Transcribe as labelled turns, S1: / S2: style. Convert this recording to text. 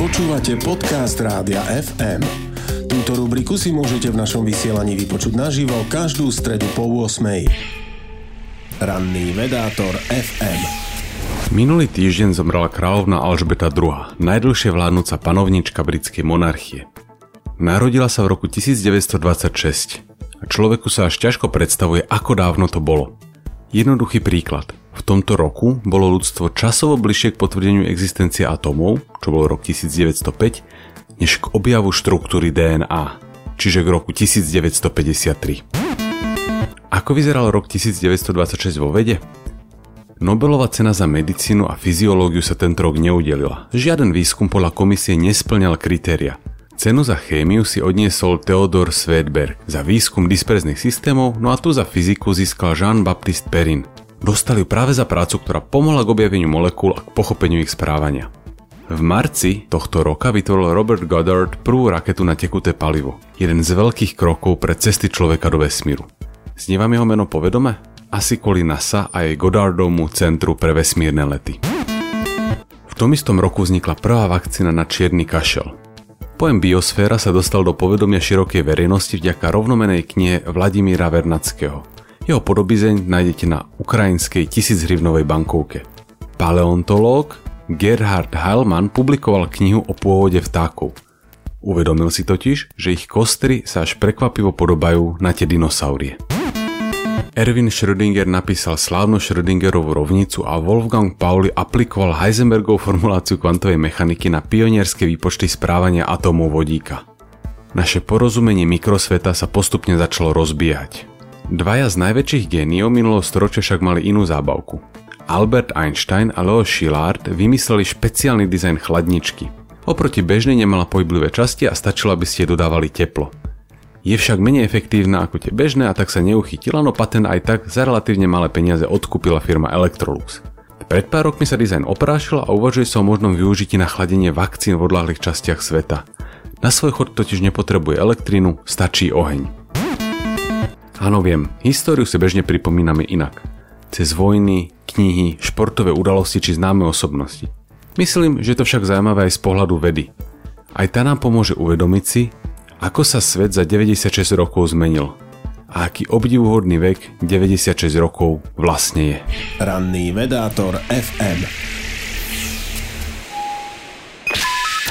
S1: Počúvate podcast Rádia FM. Túto rubriku si môžete v našom vysielaní vypočuť naživo každú stredu po 8. Ranný vedátor FM.
S2: Minulý týždeň zomrela kráľovna Alžbeta II, najdlhšie vládnúca panovnička britskej monarchie. Narodila sa v roku 1926 a človeku sa až ťažko predstavuje, ako dávno to bolo. Jednoduchý príklad. V tomto roku bolo ľudstvo časovo bližšie k potvrdeniu existencie atómov, čo bol rok 1905, než k objavu štruktúry DNA, čiže k roku 1953. Ako vyzeral rok 1926 vo vede? Nobelová cena za medicínu a fyziológiu sa tento rok neudelila. Žiaden výskum podľa komisie nesplňal kritéria. Cenu za chémiu si odniesol Theodor Svedberg za výskum disperzných systémov, no a tu za fyziku získal Jean-Baptiste Perrin, Dostali práve za prácu, ktorá pomohla k objaveniu molekúl a k pochopeniu ich správania. V marci tohto roka vytvoril Robert Goddard prvú raketu na tekuté palivo. Jeden z veľkých krokov pre cesty človeka do vesmíru. Znie vám jeho meno povedome? Asi kvôli NASA a jej Goddardovmu centru pre vesmírne lety. V tom istom roku vznikla prvá vakcína na čierny kašel. Pojem biosféra sa dostal do povedomia širokej verejnosti vďaka rovnomenej knihe Vladimíra Vernackého. Jeho podobizeň nájdete na ukrajinskej tisíchrivnovej bankovke. Paleontológ Gerhard Heilmann publikoval knihu o pôvode vtákov. Uvedomil si totiž, že ich kostry sa až prekvapivo podobajú na tie dinosaurie. Erwin Schrödinger napísal slávnu Schrödingerovú rovnicu a Wolfgang Pauli aplikoval Heisenbergovú formuláciu kvantovej mechaniky na pionierské výpočty správania atómov vodíka. Naše porozumenie mikrosveta sa postupne začalo rozbíjať. Dvaja z najväčších géniov minulého storočia však mali inú zábavku. Albert Einstein a Leo Szilard vymysleli špeciálny dizajn chladničky. Oproti bežnej nemala pohyblivé časti a stačilo, aby ste dodávali teplo. Je však menej efektívna ako tie bežné a tak sa neuchytila, no patent aj tak za relatívne malé peniaze odkúpila firma Electrolux. Pred pár rokmi sa dizajn oprášil a uvažuje sa o možnom využití na chladenie vakcín v odlahlých častiach sveta. Na svoj chod totiž nepotrebuje elektrínu, stačí oheň. Áno, viem, históriu si bežne pripomíname inak. Cez vojny, knihy, športové udalosti či známe osobnosti. Myslím, že to však zaujímavé aj z pohľadu vedy. Aj tá nám pomôže uvedomiť si, ako sa svet za 96 rokov zmenil a aký obdivuhodný vek 96 rokov vlastne je.
S1: Ranný vedátor FM